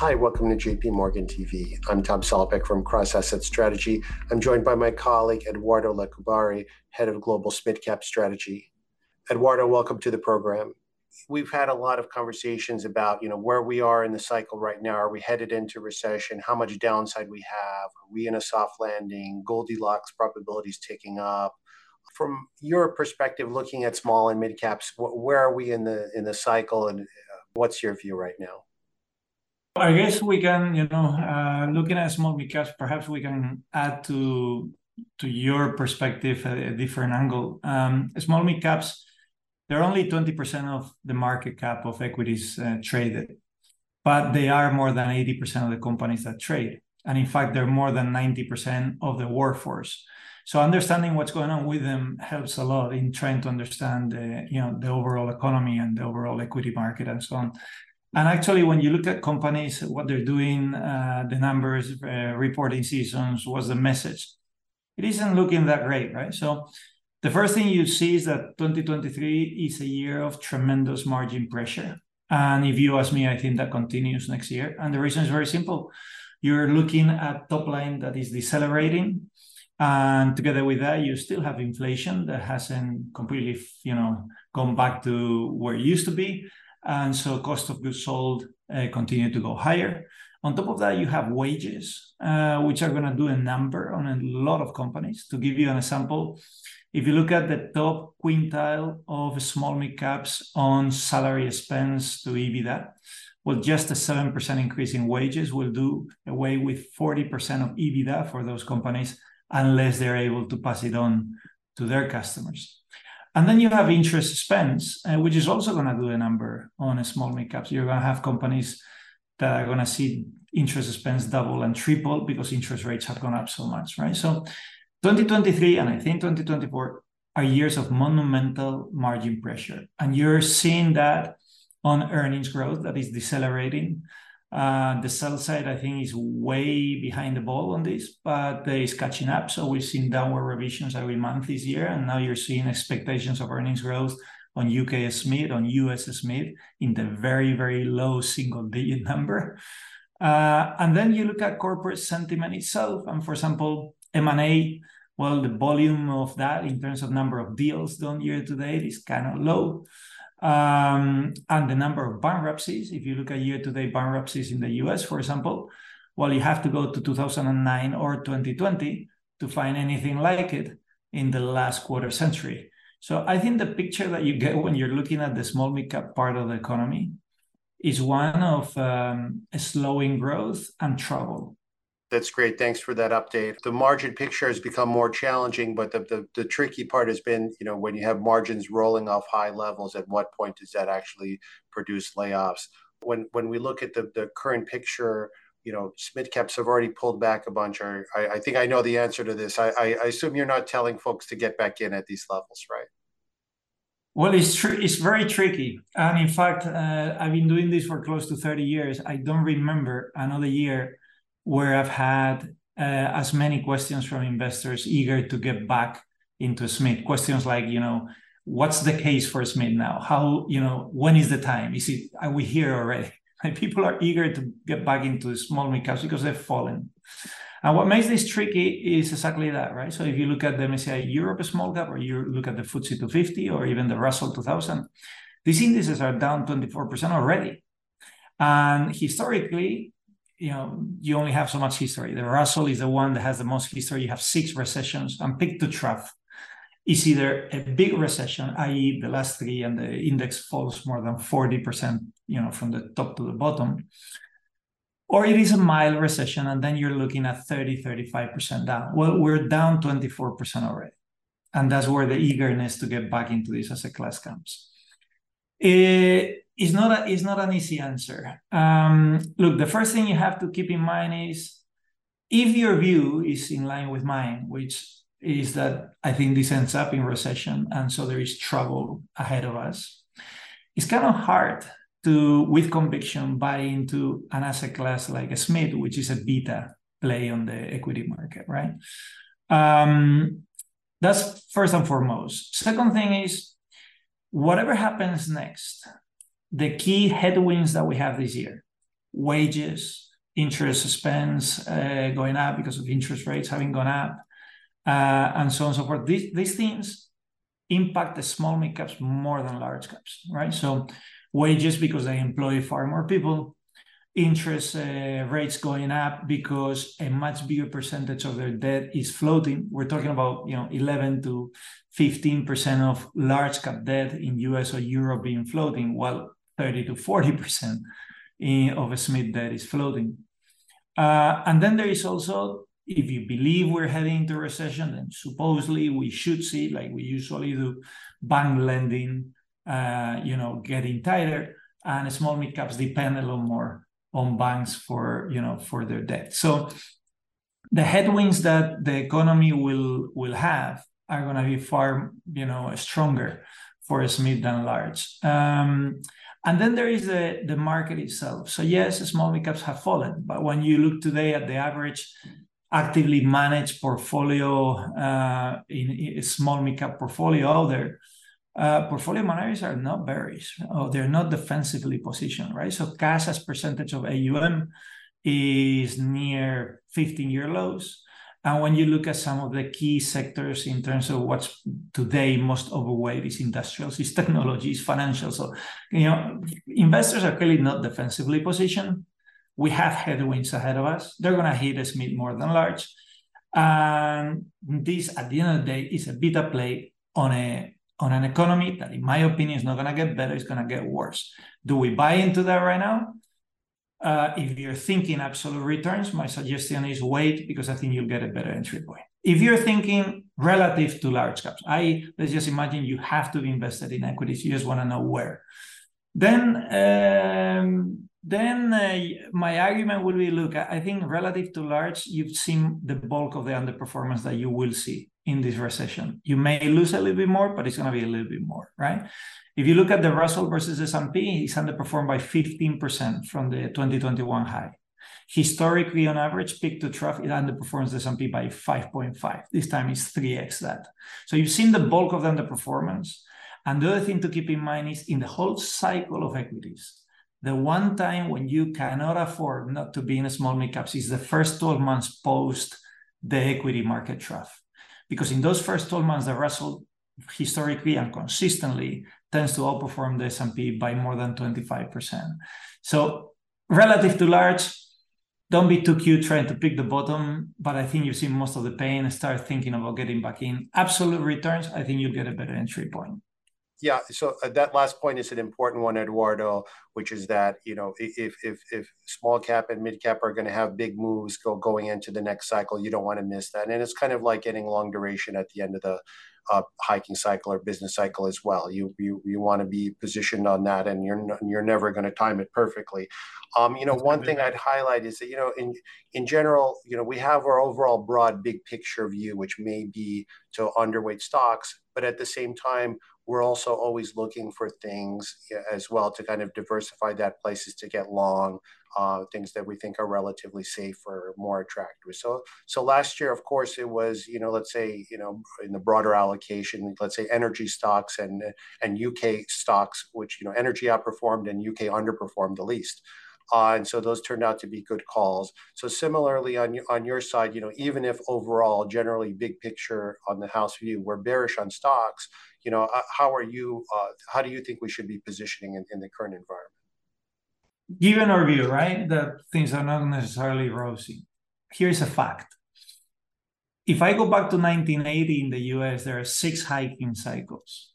Hi, welcome to JP Morgan TV. I'm Tom Salopek from Cross Asset Strategy. I'm joined by my colleague, Eduardo Lecubarri, Head of Global SMID-Cap Strategy. Eduardo, welcome to the program. We've had a lot of conversations about, you know, where we are in the cycle right now. Are we headed into recession? How much downside we have? Are we in a soft landing? Goldilocks probabilities ticking up. From your perspective, looking at small and mid caps, where are we in the in the cycle, and uh, what's your view right now? I guess we can, you know, uh, looking at small caps, perhaps we can add to to your perspective a different angle. Um, small mid caps, they're only 20% of the market cap of equities uh, traded, but they are more than 80% of the companies that trade, and in fact, they're more than 90% of the workforce. So understanding what's going on with them helps a lot in trying to understand the, you know, the overall economy and the overall equity market, and so on. And actually, when you look at companies, what they're doing, uh, the numbers, uh, reporting seasons, what's the message? It isn't looking that great, right? So the first thing you see is that 2023 is a year of tremendous margin pressure, and if you ask me, I think that continues next year. And the reason is very simple: you're looking at top line that is decelerating, and together with that, you still have inflation that hasn't completely, you know, gone back to where it used to be, and so cost of goods sold uh, continue to go higher. On top of that, you have wages, uh, which are gonna do a number on a lot of companies. To give you an example, if you look at the top quintile of small mid caps on salary expense to EBITDA, well, just a 7% increase in wages will do away with 40% of EBITDA for those companies, unless they're able to pass it on to their customers. And then you have interest expense, uh, which is also gonna do a number on a small mid caps. You're gonna have companies that are gonna see interest expense double and triple because interest rates have gone up so much, right? So 2023, and I think 2024, are years of monumental margin pressure, and you're seeing that on earnings growth that is decelerating. Uh, the sell side, I think, is way behind the ball on this, but is catching up. So we've seen downward revisions every month this year, and now you're seeing expectations of earnings growth on UK SMID, on US SMID, in the very, very low single-digit number. Uh, and then you look at corporate sentiment itself, and for example, M&A, well, the volume of that in terms of number of deals done year to date is kind of low. Um, and the number of bankruptcies, if you look at year-to-date bankruptcies in the US, for example, well, you have to go to 2009 or 2020 to find anything like it in the last quarter century. So I think the picture that you get when you're looking at the small mid-cap part of the economy is one of a slowing growth and trouble. That's great. Thanks for that update. The margin picture has become more challenging, but the tricky part has been, you know, when you have margins rolling off high levels, at what point does that actually produce layoffs? When we look at the current picture, you know, SMID caps have already pulled back a bunch, I think I know the answer to this. I assume you're not telling folks to get back in at these levels, right? Well, it's very tricky, and in fact, uh, I've been doing this for close to 30 years. I don't remember another year where I've had uh, as many questions from investors eager to get back into SMID. Questions like, you know, "What's the case for SMID now? How... You know, when is the time? Is it... Are we here already?" And people are eager to get back into small mid caps because they've fallen. And what makes this tricky is exactly that, right? So if you look at the MSCI Europe Small Cap, or you look at the FTSE 250, or even the Russell 2000, these indices are down 24% already. And historically, you know, you only have so much history. The Russell is the one that has the most history. You have six recessions, and peak to trough is either a big recession, i.e., the last three, and the index falls more than 40%, you know, from the top to the bottom, or it is a mild recession, and then you're looking at 30%-35% down. Well, we're down 24% already, and that's where the eagerness to get back into this as a class comes. Eh, It's not It's not an easy answer. Um, look, the first thing you have to keep in mind is, if your view is in line with mine, which is that I think this ends up in recession, and so there is trouble ahead of us, it's kind of hard to, with conviction, buy into an asset class like a SMID, which is a beta play on the equity market, right? Um, that's first and foremost. Second thing is, whatever happens next, the key headwinds that we have this year wages, interest expense uh, going up because of interest rates having gone up, uh, and so on and so forth. These, these things impact the small mid caps more than large caps, right? So wages because they employ far more people, interest uh, rates going up because a much bigger percentage of their debt is floating. We're talking about you know 11 to 15 percent of large cap debt in US or Europe being floating, while 30 to 40 percent of a debt is floating. Uh, and then there is also if you believe we're heading into recession, then supposedly we should see, like we usually do, bank lending, uh, you know, getting tighter, and small mid caps depend a little more on banks for you know for their debt. So the headwinds that the economy will will have are going to be far you know stronger for SMID than large. Um, and then there is the, the market itself. So yes, small mid caps have fallen, but when you look today at the average actively managed portfolio uh, in, in, small mid cap portfolio out there, uh, portfolio managers are not bearish. Oh, they're not defensively positioned, right? So cash as percentage of AUM is near 15 year lows. And when you look at some of the key sectors in terms of what's today most overweight is industrials, is technology, is financial. So, you know, investors are clearly not defensively positioned. We have headwinds ahead of us. They're going to hit us mid more than large. And this, at the end of the day, is a beta play on a on an economy that, in my opinion, is not going to get better, it's going to get worse. Do we buy into that right now? Uh, if you're thinking absolute returns, my suggestion is wait because I think you'll get a better entry point. If you're thinking relative to large caps, I let's just imagine you have to be invested in equities. You just want to know where. Then, um, then uh, my argument will be: look, I think relative to large, you've seen the bulk of the underperformance that you will see in this recession. You may lose a little bit more, but it's going to be a little bit more, right? If you look at the Russell versus S&P, it's underperformed by 15% from the 2021 high. Historically, on average, peak to trough, it underperforms the S&P by 5.5. This time it's 3x that. So you've seen the bulk of the underperformance. And the other thing to keep in mind is in the whole cycle of equities, the one time when you cannot afford not to be in a small mid caps is the first 12 months post the equity market trough because in those first 12 months, the Russell historically and consistently tends to outperform the S&P by more than 25%. So relative to large, don't be too cute trying to pick the bottom, but I think you've seen most of the pain. Start thinking about getting back in. Absolute returns, I think you'll get a better entry point yeah so uh, that last point is an important one eduardo which is that you know if if if small cap and mid cap are going to have big moves go going into the next cycle you don't want to miss that. And it's kind of like getting long duration at the end of the uh, hiking cycle or business cycle as well. You you, you want to be positioned on that and you're you're never going to time it perfectly. Um, you know one thing i'd highlight is that you know in in general you know we have our overall broad big picture view which may be to underweight stocks but at the same time we're also always looking for things as well to kind of diversify that places to get long, uh, things that we think are relatively safe or more attractive. So, so last year, of course, it was you know let's say you know in the broader allocation, let's say energy stocks and and UK stocks, which you know energy outperformed and UK underperformed the least. And so those turned out to be good calls. So similarly on on your side, you know, even if overall, generally big picture on the house view, we're bearish on stocks, you know, how are you? Uh, how do you think we should be positioning in, in the current environment? Given our view, right, that things are not necessarily rosy. Here's a fact. If I go back to 1980 in the US, there are six hiking cycles.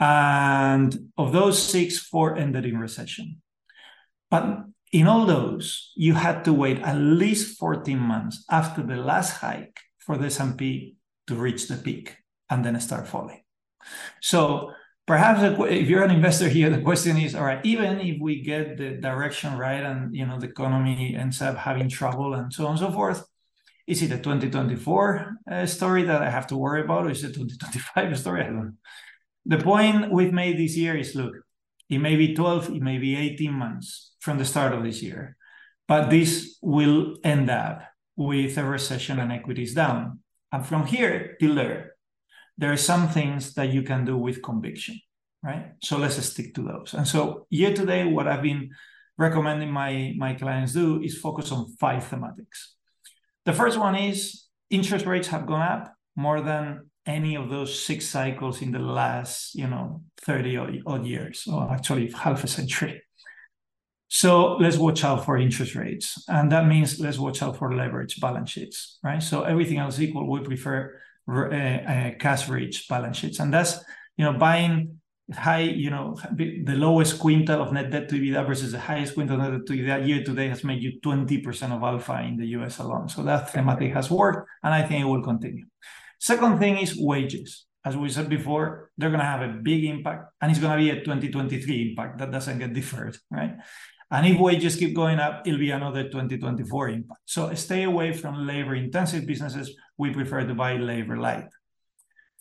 And of those six, four ended in recession. But in all those, you had to wait at least 14 months after the last hike for the S&P to reach the peak and then start falling. So perhaps if you're an investor here, the question is, all right, even if we get the direction right and you know the economy ends up having trouble and so on and so forth, is it a 2024 uh, story that I have to worry about, or is it a 2025 story? I don't know. The point we've made this year is look, it may be 12, it may be 18 months from the start of this year, but this will end up with a recession and equities down. And from here till there, there are some things that you can do with conviction, right? So let's stick to those. And so year to date, what I've been recommending my, my clients do is focus on five thematics. The first one is interest rates have gone up more than any of those six cycles in the last, you know, 30 odd years, or actually half a century. So let's watch out for interest rates. And that means let's watch out for leverage balance sheets, right? So everything else equal, we prefer uh, uh, cash rich balance sheets. And that's, you know, buying high, you know, the lowest quintile of net debt to EBITDA versus the highest quintile of net debt to EBITDA year to date has made you 20% of alpha in the US alone. So that thematic has worked, and I think it will continue. Second thing is wages. As we said before, they're going to have a big impact, and it's going to be a 2023 impact that doesn't get deferred, right? And if wages keep going up, it'll be another 2024 impact. So stay away from labor-intensive businesses. We prefer to buy labor light.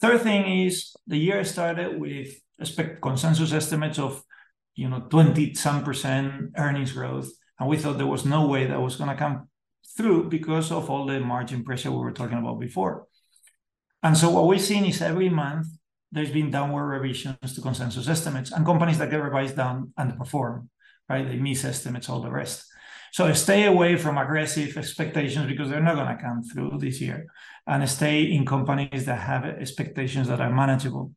Third thing is the year started with expect consensus estimates of you know 20 some percent earnings growth, and we thought there was no way that was going to come through because of all the margin pressure we were talking about before. And so what we've seen is every month there's been downward revisions to consensus estimates, and companies that get revised down underperform right? They miss estimates, all the rest. So stay away from aggressive expectations because they're not going to come through this year, and stay in companies that have expectations that are manageable.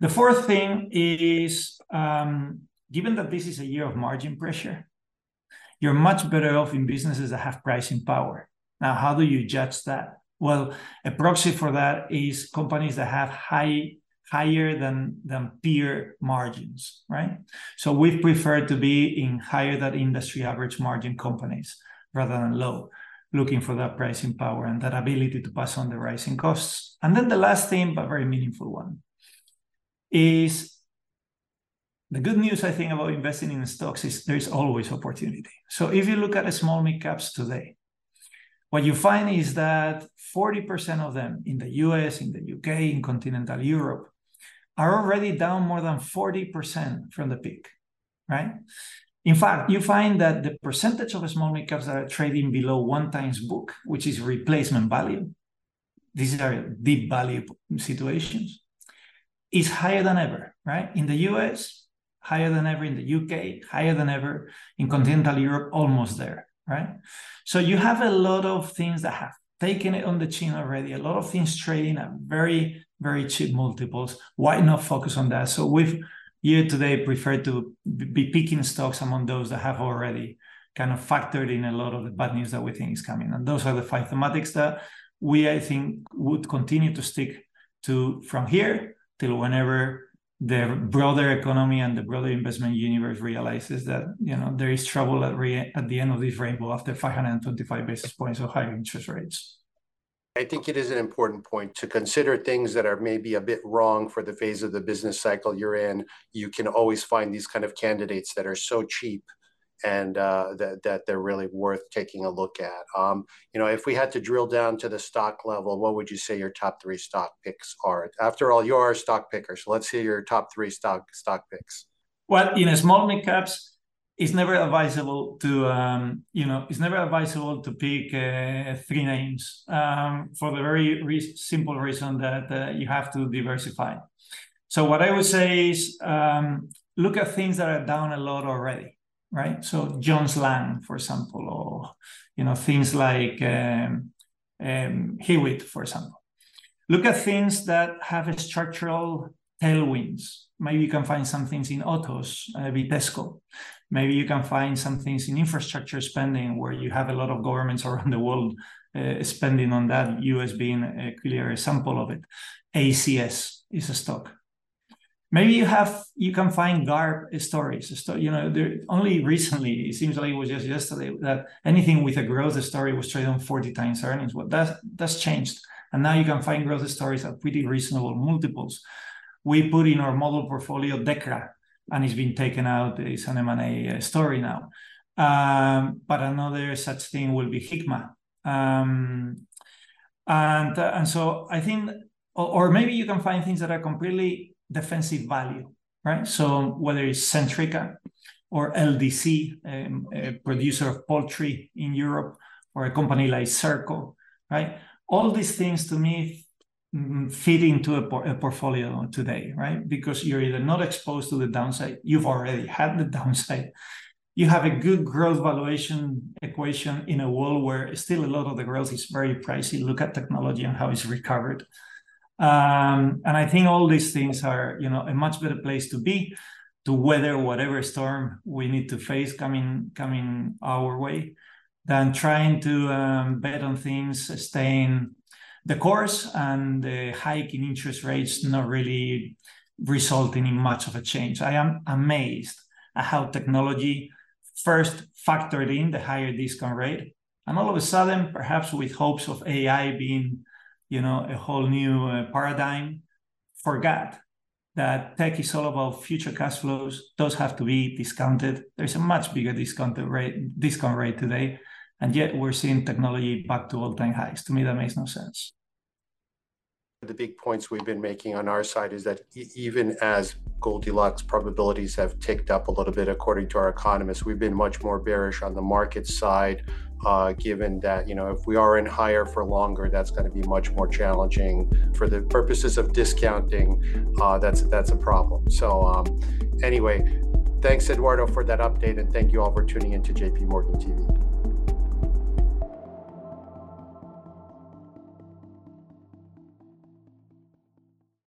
The fourth thing is, um, given that this is a year of margin pressure, you're much better off in businesses that have pricing power. Now, how do you judge that? Well, a proxy for that is companies that have high higher than than peer margins, right? So we prefer to be in higher than industry average margin companies rather than low, looking for that pricing power and that ability to pass on the rising costs. And then the last thing, but very meaningful one, is the good news I think about investing in stocks is there's always opportunity. So if you look at the small mid caps today, what you find is that 40% of them in the US, in the UK, in continental Europe are already down more than 40% from the peak, right? In fact, you find that the percentage of small caps that are trading below one times book, which is replacement value, these are deep value situations, is higher than ever, right? In the US, higher than ever in the UK, higher than ever in continental Europe, almost there, right? So you have a lot of things that have taken it on the chin already, a lot of things trading at very very cheap multiples. Why not focus on that? So we've year to date preferred to be picking stocks among those that have already kind of factored in a lot of the bad news that we think is coming. And those are the five thematics that we, I think, would continue to stick to from here till whenever the broader economy and the broader investment universe realizes that you know there is trouble at, re- at the end of this rainbow after 525 basis points of higher interest rates. I think it is an important point to consider things that are maybe a bit wrong for the phase of the business cycle you're in. You can always find these kind of candidates that are so cheap and uh, that, that they're really worth taking a look at. Um, you know, if we had to drill down to the stock level, what would you say your top three stock picks are? After all, you're a stock picker, so let's hear your top three stock stock picks. Well, in a small mid caps, it's never advisable to um, you know it's never advisable to pick uh, three names um, for the very re- simple reason that uh, you have to diversify so what i would say is um, look at things that are down a lot already right so jones lang for example or you know things like um, um, hewitt for example look at things that have structural tailwinds maybe you can find some things in autos uh, vitesco Maybe you can find some things in infrastructure spending where you have a lot of governments around the world uh, spending on that, US being a clear example of it. ACS is a stock. Maybe you have you can find GARP stories. You know, there, only recently it seems like it was just yesterday that anything with a growth story was traded on 40 times earnings. Well, that's that's changed, and now you can find growth stories at pretty reasonable multiples. We put in our model portfolio Dechra and it's been taken out. It's an M&A uh, story now. Um, but another such thing will be Hikma. Um, and, uh, and so I think, or, maybe you can find things that are completely defensive value, right? So whether it's Centrica or LDC, um, a producer of poultry in Europe, or a company like Serco, right? All these things to me Mm, fit into a, por- a, portfolio today, right? Because you're either not exposed to the downside, you've already had the downside, you have a good growth valuation equation in a world where still a lot of the growth is very pricey. Look at technology and how it's recovered. Um, and I think all these things are, you know, a much better place to be to weather whatever storm we need to face coming coming our way than trying to um, bet on things staying the course and the hike in interest rates not really resulting in much of a change. I am amazed at how technology first factored in the higher discount rate, and all of a sudden, perhaps with hopes of AI being, you know, a whole new uh, paradigm, forgot that tech is all about future cash flows. Those have to be discounted. There's a much bigger discount rate discount rate today, and yet we're seeing technology back to all-time highs. To me, that makes no sense the big points we've been making on our side is that even as Goldilocks probabilities have ticked up a little bit, according to our economists, we've been much more bearish on the market side, uh, given that you know if we are in higher for longer, that's going to be much more challenging for the purposes of discounting. Uh, that's that's a problem. So um, anyway, thanks Eduardo for that update, and thank you all for tuning into JP Morgan TV.